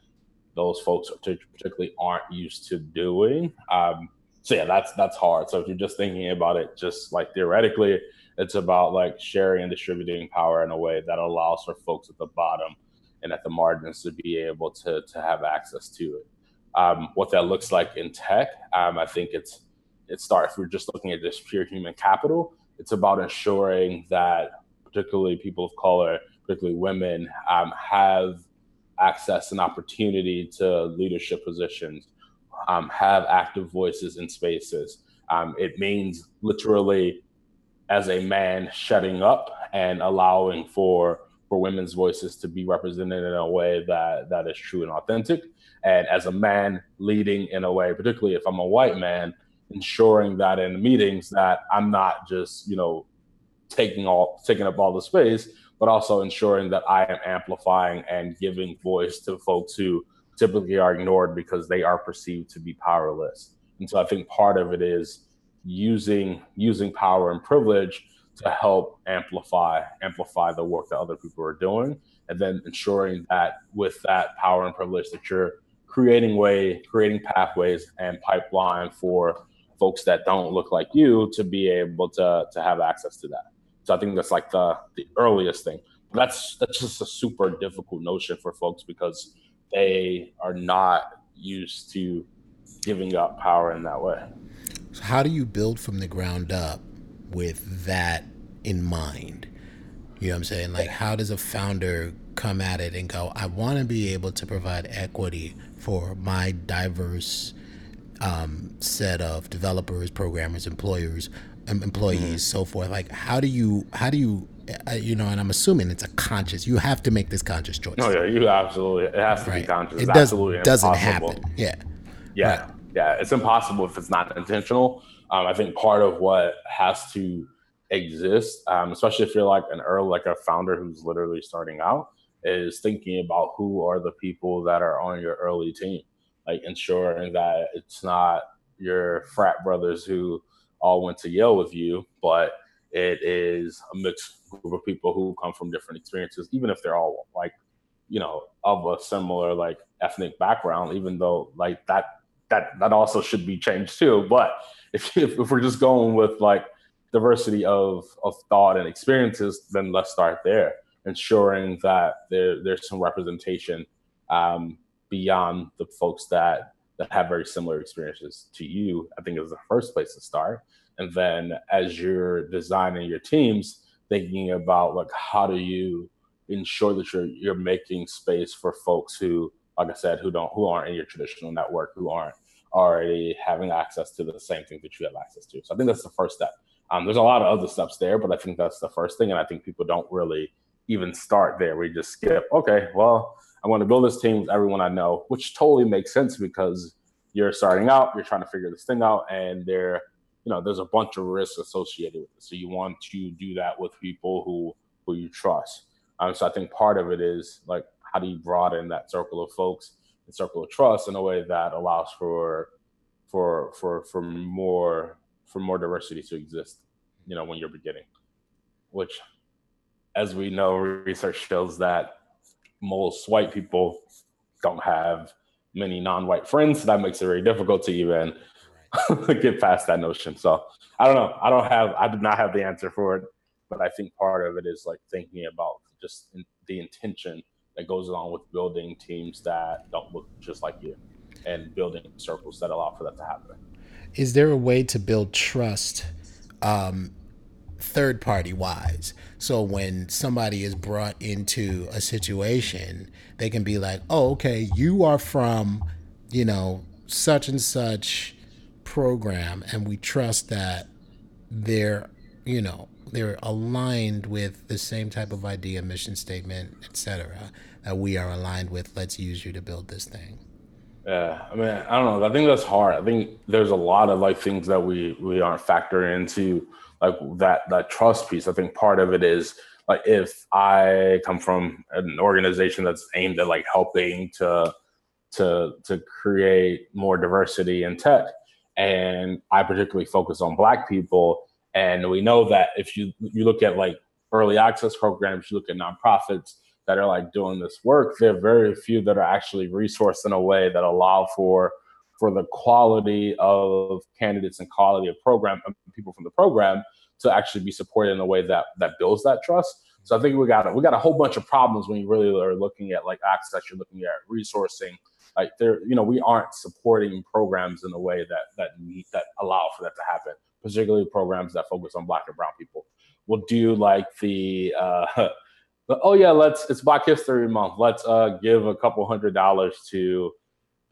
those folks particularly aren't used to doing. Um, so yeah, that's that's hard. So if you're just thinking about it, just like theoretically, it's about like sharing and distributing power in a way that allows for folks at the bottom and at the margins to be able to to have access to it um, what that looks like in tech. Um, I think it's it starts. We're just looking at just pure human capital. It's about ensuring that particularly people of color, particularly women, um, have access and opportunity to leadership positions, um, have active voices in spaces. Um, it means literally, as a man, shutting up and allowing for for women's voices to be represented in a way that that is true and authentic and as a man leading in a way particularly if i'm a white man ensuring that in meetings that i'm not just you know taking all taking up all the space but also ensuring that i am amplifying and giving voice to folks who typically are ignored because they are perceived to be powerless and so i think part of it is using using power and privilege to help amplify amplify the work that other people are doing and then ensuring that with that power and privilege that you're creating way, creating pathways and pipeline for folks that don't look like you to be able to to have access to that. So I think that's like the the earliest thing. That's that's just a super difficult notion for folks because they are not used to giving up power in that way. So how do you build from the ground up with that in mind? You know what I'm saying? Like, how does a founder come at it and go, I want to be able to provide equity for my diverse um, set of developers, programmers, employers, employees, mm-hmm. so forth. Like, how do you, how do you, uh, you know, and I'm assuming it's a conscious. You have to make this conscious choice. Oh yeah, you absolutely. It has to right. be conscious. It does, absolutely doesn't impossible. happen. Yeah. Yeah. Right. Yeah. It's impossible if it's not intentional. Um, I think part of what has to exist, um, especially if you're like an early, like a founder who's literally starting out, is thinking about who are the people that are on your early team, like ensuring that it's not your frat brothers who all went to Yale with you, but it is a mixed group of people who come from different experiences, even if they're all like, you know, of a similar like ethnic background, even though like that that that also should be changed too. But if if, if we're just going with like diversity of of thought and experiences, then let's start there, ensuring that there there's some representation um, beyond the folks that that have very similar experiences to you. I think is the first place to start, and then as you're designing your teams, thinking about like how do you ensure that you're you're making space for folks who like I said, who don't who aren't in your traditional network, who aren't already having access to the same things that you have access to. So I think that's the first step. Um, there's a lot of other steps there, but I think that's the first thing. And I think people don't really even start there. We just skip, okay, well, I want to build this team with everyone I know, which totally makes sense because you're starting out, you're trying to figure this thing out, and there, you know, there's a bunch of risks associated with it. So you want to do that with people who who you trust. Um, so I think part of it is like, how do you broaden that circle of folks and circle of trust in a way that allows for for for for more for more diversity to exist, you know, when you're beginning. Which, as we know, research shows that most white people don't have many non-white friends. So that makes it very difficult to even get past that notion. So I don't know. I don't have. I do not have the answer for it, but I think part of it is like thinking about just the intention that goes along with building teams that don't look just like you and building circles that allow for that to happen is there a way to build trust um, third party wise so when somebody is brought into a situation they can be like oh okay you are from you know such and such program and we trust that they're you know they're aligned with the same type of idea mission statement etc that we are aligned with let's use you to build this thing yeah, I mean, I don't know. I think that's hard. I think there's a lot of like things that we we aren't factoring into like that that trust piece. I think part of it is like if I come from an organization that's aimed at like helping to to to create more diversity in tech, and I particularly focus on Black people, and we know that if you you look at like early access programs, you look at nonprofits that are like doing this work, there are very few that are actually resourced in a way that allow for for the quality of candidates and quality of program people from the program to actually be supported in a way that that builds that trust. So I think we got we got a whole bunch of problems when you really are looking at like access, you're looking at resourcing. Like there, you know, we aren't supporting programs in a way that that need that allow for that to happen. Particularly programs that focus on Black and Brown people. We'll do like the uh, oh yeah, let's it's Black History Month. Let's uh, give a couple hundred dollars to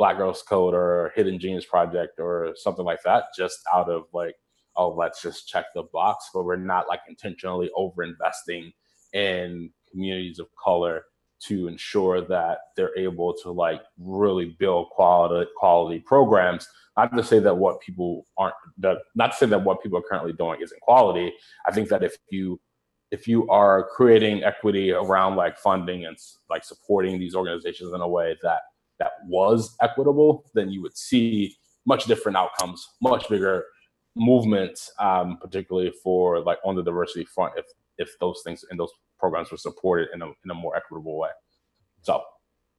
Black Girls Code or Hidden Genius Project or something like that, just out of like, oh, let's just check the box. But we're not like intentionally over investing in communities of color to ensure that they're able to like really build quality quality programs. Not to say that what people aren't that not to say that what people are currently doing isn't quality. I think that if you if you are creating equity around like funding and like supporting these organizations in a way that that was equitable, then you would see much different outcomes, much bigger movements, um, particularly for like on the diversity front, if if those things and those programs were supported in a in a more equitable way. So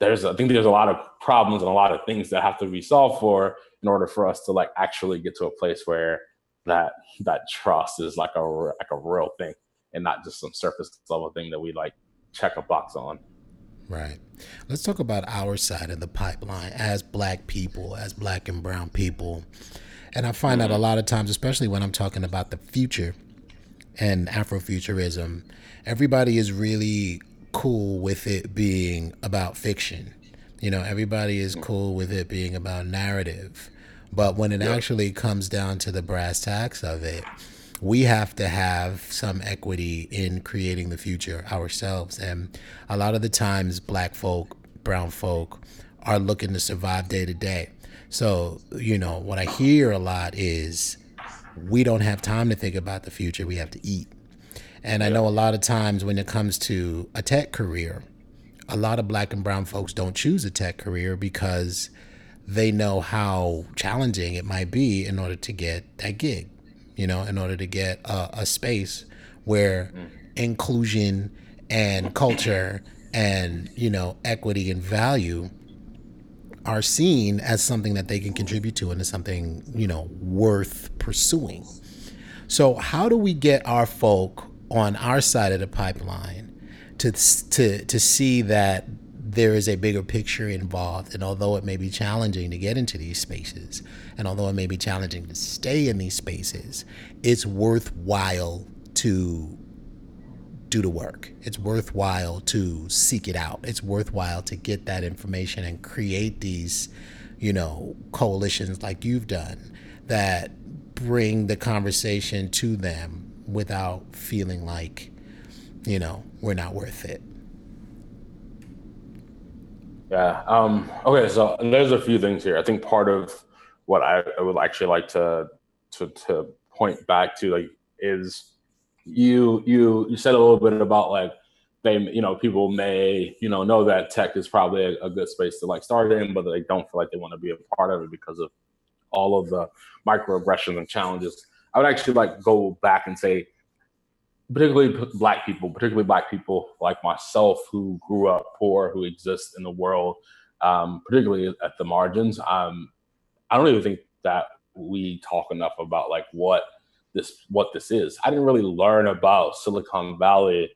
there's I think there's a lot of problems and a lot of things that have to be solved for in order for us to like actually get to a place where that that trust is like a like a real thing and not just some surface level thing that we like check a box on. Right. Let's talk about our side of the pipeline as black people, as black and brown people. And I find mm-hmm. that a lot of times, especially when I'm talking about the future and Afrofuturism, everybody is really cool with it being about fiction. You know, everybody is cool with it being about narrative. But when it yeah. actually comes down to the brass tacks of it, we have to have some equity in creating the future ourselves. And a lot of the times, black folk, brown folk are looking to survive day to day. So, you know, what I hear a lot is we don't have time to think about the future, we have to eat. And I know a lot of times when it comes to a tech career, a lot of black and brown folks don't choose a tech career because they know how challenging it might be in order to get that gig you know, in order to get a, a space where mm. inclusion and culture and, you know, equity and value are seen as something that they can contribute to and is something, you know, worth pursuing. So, how do we get our folk on our side of the pipeline to to to see that there is a bigger picture involved. And although it may be challenging to get into these spaces, and although it may be challenging to stay in these spaces, it's worthwhile to do the work. It's worthwhile to seek it out. It's worthwhile to get that information and create these, you know, coalitions like you've done that bring the conversation to them without feeling like, you know, we're not worth it. Yeah. Um, okay. So there's a few things here. I think part of what I, I would actually like to, to to point back to like is you you you said a little bit about like they you know people may you know know that tech is probably a, a good space to like start in, but they don't feel like they want to be a part of it because of all of the microaggressions and challenges. I would actually like go back and say particularly black people, particularly black people like myself who grew up poor, who exist in the world, um, particularly at the margins. Um, I don't even think that we talk enough about like what this what this is. I didn't really learn about Silicon Valley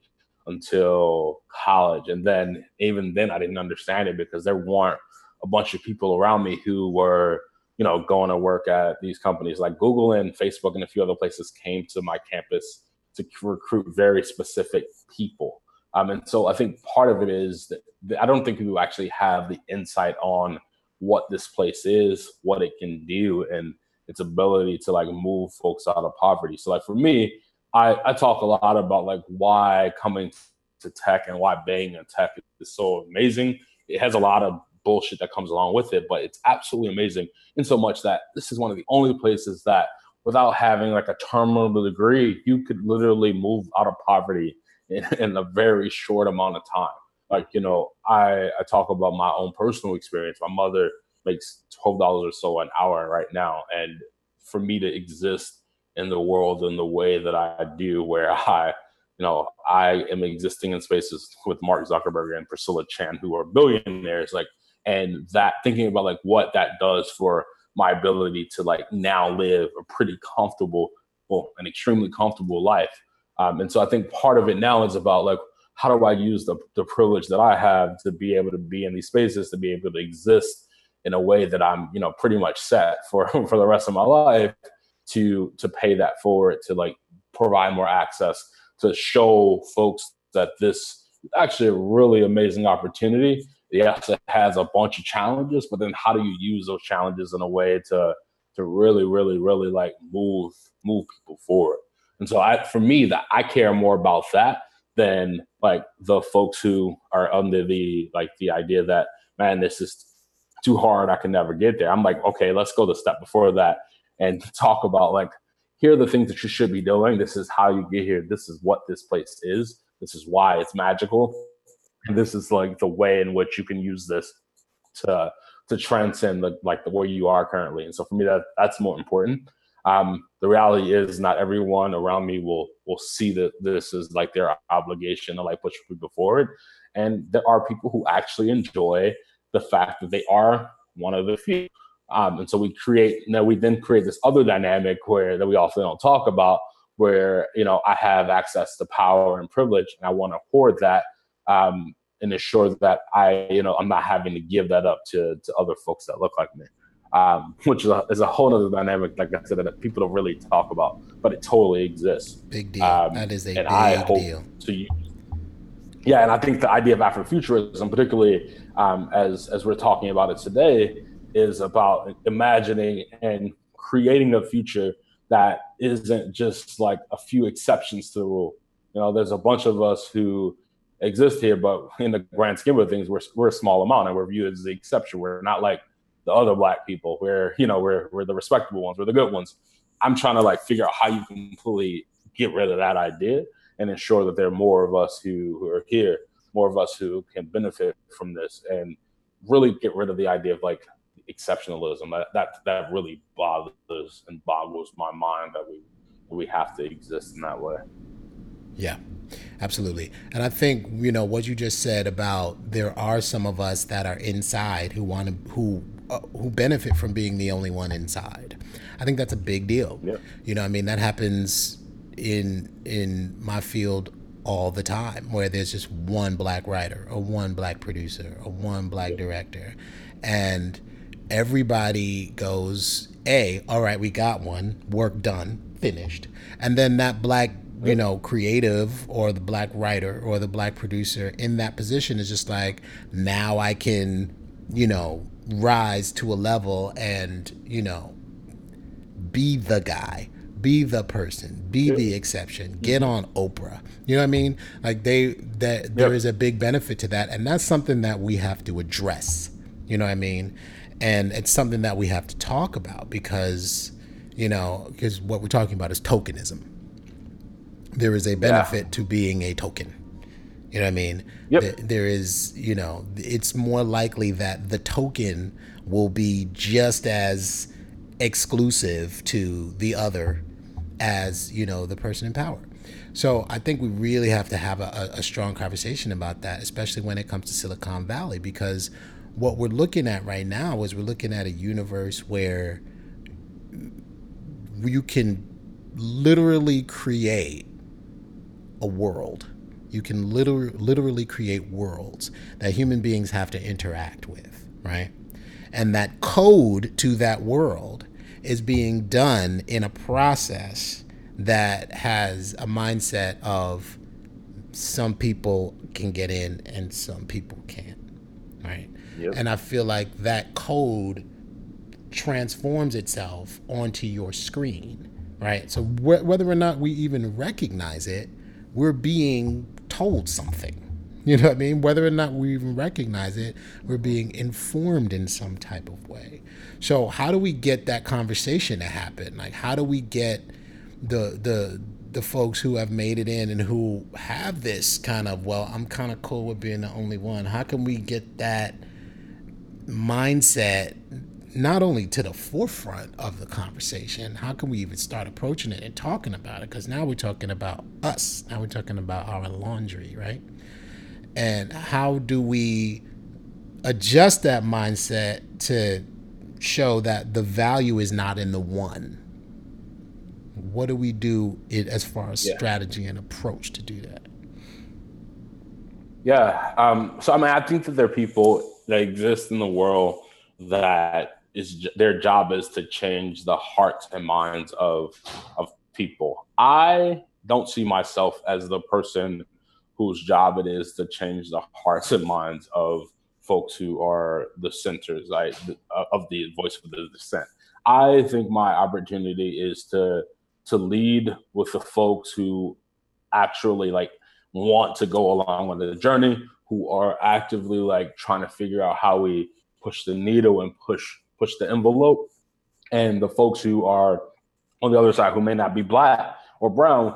until college, and then even then I didn't understand it because there weren't a bunch of people around me who were you know going to work at these companies like Google and Facebook and a few other places came to my campus to recruit very specific people. Um, and so I think part of it is that I don't think people actually have the insight on what this place is, what it can do, and its ability to like move folks out of poverty. So like for me, I, I talk a lot about like why coming to tech and why being in tech is so amazing. It has a lot of bullshit that comes along with it, but it's absolutely amazing in so much that this is one of the only places that without having like a terminal degree, you could literally move out of poverty in, in a very short amount of time. Like, you know, I, I talk about my own personal experience. My mother makes $12 or so an hour right now. And for me to exist in the world in the way that I do, where I, you know, I am existing in spaces with Mark Zuckerberg and Priscilla Chan, who are billionaires, like, and that thinking about like what that does for my ability to like now live a pretty comfortable, well, an extremely comfortable life. Um, and so I think part of it now is about like, how do I use the, the privilege that I have to be able to be in these spaces, to be able to exist in a way that I'm, you know, pretty much set for, for the rest of my life to, to pay that forward, to like provide more access, to show folks that this actually a really amazing opportunity yes, it has a bunch of challenges, but then how do you use those challenges in a way to to really, really, really like move move people forward? And so I for me that I care more about that than like the folks who are under the like the idea that man, this is too hard, I can never get there. I'm like, okay, let's go the step before that and talk about like here are the things that you should be doing. This is how you get here. This is what this place is. This is why it's magical and this is like the way in which you can use this to to transcend the, like the where you are currently. And so for me, that that's more important. Um, the reality is not everyone around me will will see that this is like their obligation to like push people forward. And there are people who actually enjoy the fact that they are one of the few. Um, and so we create, know, we then create this other dynamic where that we often don't talk about, where you know I have access to power and privilege, and I want to hoard that um, and ensure that I, you know, I'm not having to give that up to to other folks that look like me. Um, which is a, is a whole other dynamic, like I said, that people don't really talk about, but it totally exists. Big deal. Um, that is a big I deal. To yeah, and I think the idea of Afrofuturism, particularly um, as as we're talking about it today, is about imagining and creating a future that isn't just like a few exceptions to the rule. You know, there's a bunch of us who exist here, but in the grand scheme of things, we're we're a small amount and we're viewed as the exception. We're not like the other black people. We're you know we're we're the respectable ones. We're the good ones. I'm trying to like figure out how you can completely get rid of that idea and ensure that there are more of us who, who are here, more of us who can benefit from this, and really get rid of the idea of like exceptionalism. That that that really bothers and boggles my mind that we we have to exist in that way. Yeah, absolutely. And I think you know what you just said about there are some of us that are inside who want to who uh, who benefit from being the only one inside. I think that's a big deal. Yeah. You know, I mean that happens in in my field all the time where there's just one black writer or one black producer or one black yeah. director and everybody goes, A, all right, we got one, work done, finished. And then that black, you know, creative or the black writer or the black producer in that position is just like, now I can, you know, rise to a level and, you know, be the guy be the person, be the exception, get on Oprah. You know what I mean? Like they that there is a big benefit to that and that's something that we have to address. You know what I mean? and it's something that we have to talk about because you know because what we're talking about is tokenism there is a benefit yeah. to being a token you know what i mean yep. there, is you know it's more likely that the token will be just as exclusive to the other as you know the person in power so I think we really have to have a, a, strong conversation about that, especially when it comes to Silicon Valley, because what we're looking at right now is we're looking at a universe where you can literally create a world. You can literally literally create worlds that human beings have to interact with, right? And that code to that world is being done in a process that has a mindset of some people can get in and some people can't, right? Yep. And I feel like that code transforms itself onto your screen, right? So wh- whether or not we even recognize it, we're being told something. You know what I mean? Whether or not we even recognize it, we're being informed in some type of way. So how do we get that conversation to happen? Like how do we get the the the folks who have made it in and who have this kind of well, I'm kind of cool with being the only one. How can we get that mindset not only to the forefront of the conversation, how can we even start approaching it and talking about it? Because now we're talking about us. Now we're talking about our laundry, right? And how do we adjust that mindset to show that the value is not in the one? What do we do it as far as yeah. strategy and approach to do that? Yeah. Um, so I mean, I think that there are people that exist in the world that is their job is to change the hearts and minds of of people. I don't see myself as the person whose job it is to change the hearts and minds of folks who are the centers I, uh, of the voice of the dissent. I think my opportunity is to to lead with the folks who actually like want to go along on the journey, who are actively like trying to figure out how we push the needle and push push the envelope and the folks who are on the other side who may not be black or brown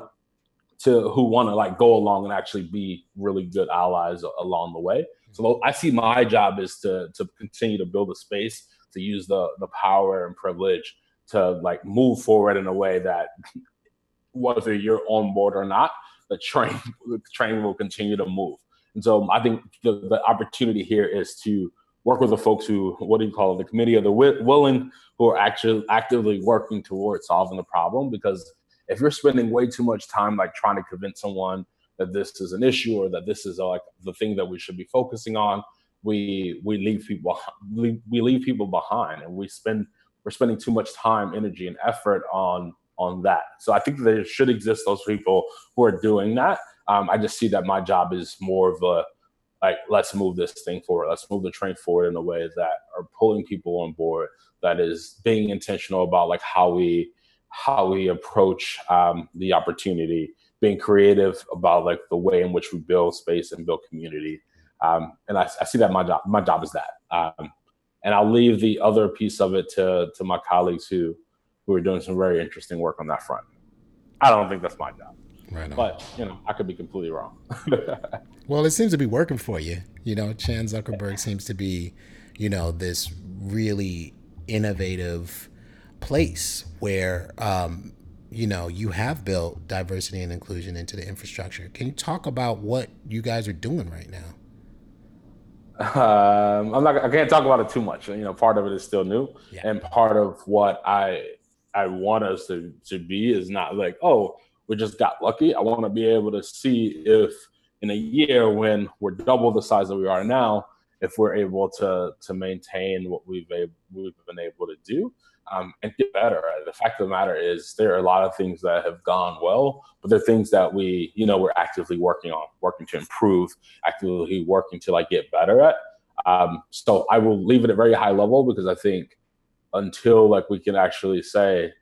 to who want to like go along and actually be really good allies along the way. So i see my job is to to continue to build a space to use the the power and privilege to like move forward in a way that whether you're on board or not the train the train will continue to move. And so I think the, the opportunity here is to work with the folks who, what do you call it, the committee of the willing, who are actually actively working towards solving the problem. Because if you're spending way too much time like trying to convince someone that this is an issue or that this is uh, like the thing that we should be focusing on, we we leave people we leave people behind, and we spend we're spending too much time, energy, and effort on on that. So I think there should exist those people who are doing that. Um, I just see that my job is more of a like let's move this thing forward. Let's move the train forward in a way that are pulling people on board that is being intentional about like how we how we approach um, the opportunity being creative about like the way in which we build space and build community. Um, and I, I, see that my job my job is that. Um, and i'll leave the other piece of it to to my colleagues who who are doing some very interesting work on that front. I don't think that's my job Right on. But you know, I could be completely wrong. well, it seems to be working for you. You know, Chan Zuckerberg seems to be, you know, this really innovative place where um, you know you have built diversity and inclusion into the infrastructure. Can you talk about what you guys are doing right now? Um, I'm not. I can't talk about it too much. You know, part of it is still new, yeah. and part of what I I want us to to be is not like, oh, we just got lucky. I want to be able to see if in a year when we're double the size that we are now, if we're able to to maintain what we've we've been able to do um, and get better. The fact of the matter is, there are a lot of things that have gone well, but there are things that we, you know, we're actively working on, working to improve, actively working to like get better at. Um, so I will leave it at very high level because I think until like we can actually say,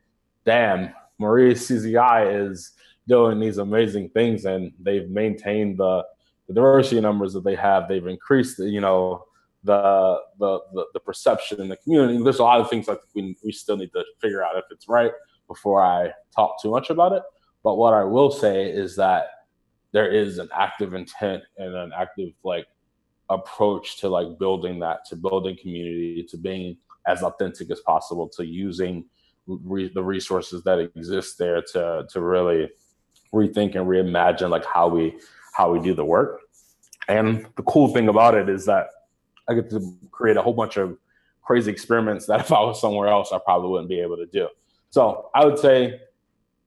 "Damn, Maurice CZI is doing these amazing things and they've maintained the, the diversity numbers that they have. They've increased, you know, the, the, the the perception in the community. There's a lot of things like we we still need to figure out if it's right before I talk too much about it. But what I will say is that there is an active intent and an active like approach to like building that, to building community, to being as authentic as possible, to using re- the resources that exist there to to really rethink and reimagine like how we how we do the work. And the cool thing about it is that I get to create a whole bunch of crazy experiments that if I was somewhere else, I probably wouldn't be able to do. So I would say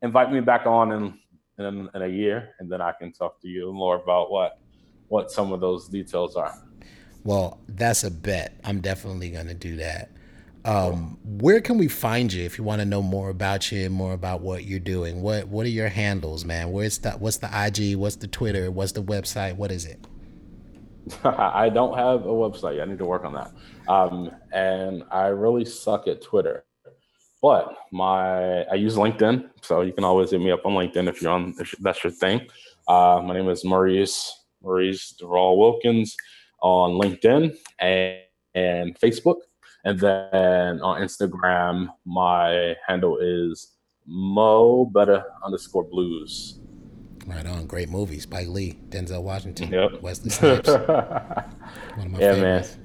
invite me back on in, in, in a year, and then I can talk to you more about what what some of those details are. Well, that's a bet. I'm definitely going to do that. Um, where can we find you if you want to know more about you and more about what you're doing? What What are your handles, man? Where's the What's the IG? What's the Twitter? What's the website? What is it? I don't have a website. I need to work on that. Um, and I really suck at Twitter. But my I use LinkedIn, so you can always hit me up on LinkedIn if you're on if that's your thing. Uh, my name is Maurice Maurice Duval Wilkins on LinkedIn and, and Facebook. And then on Instagram, my handle is Mo Better underscore Blues. Right on. Great movie. Spike Lee, Denzel Washington, yep. Wesley Snipes. One of my yeah, favorites. man.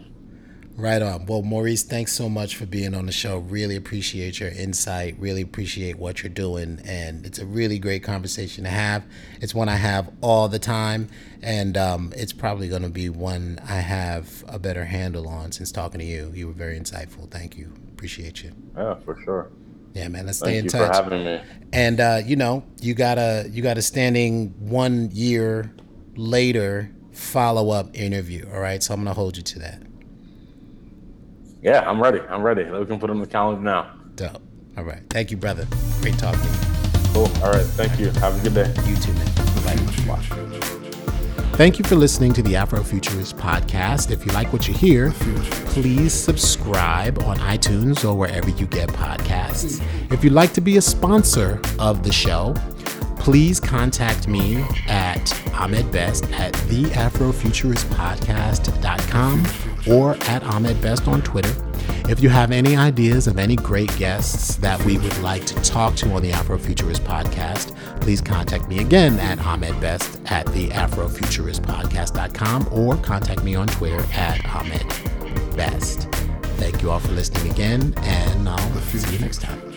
Right on. Well, Maurice, thanks so much for being on the show. Really appreciate your insight. Really appreciate what you're doing. And it's a really great conversation to have. It's one I have all the time. And um, it's probably going to be one I have a better handle on since talking to you. You were very insightful. Thank you. Appreciate you. Yeah, for sure. Yeah, man. Let's stay Thank in touch. for having me. And uh, you know, you got a you got a standing one year later follow up interview. All right, so I'm gonna hold you to that. Yeah, I'm ready. I'm ready. We can put on the calendar now. Dope. All right. Thank you, brother. Great talking. Cool. All right. Thank you. Have a good day. You too, man. Bye. Thank you for listening to the Afrofuturist podcast. If you like what you hear, please subscribe on iTunes or wherever you get podcasts. If you'd like to be a sponsor of the show, please contact me at Ahmed Best at theafrofuturistpodcast.com or at Ahmed Best on Twitter. If you have any ideas of any great guests that we would like to talk to on the Afrofuturist podcast, please contact me again at Ahmed Best at theafrofuturistpodcast.com or contact me on Twitter at Ahmed Best. Thank you all for listening again, and I'll see you next time.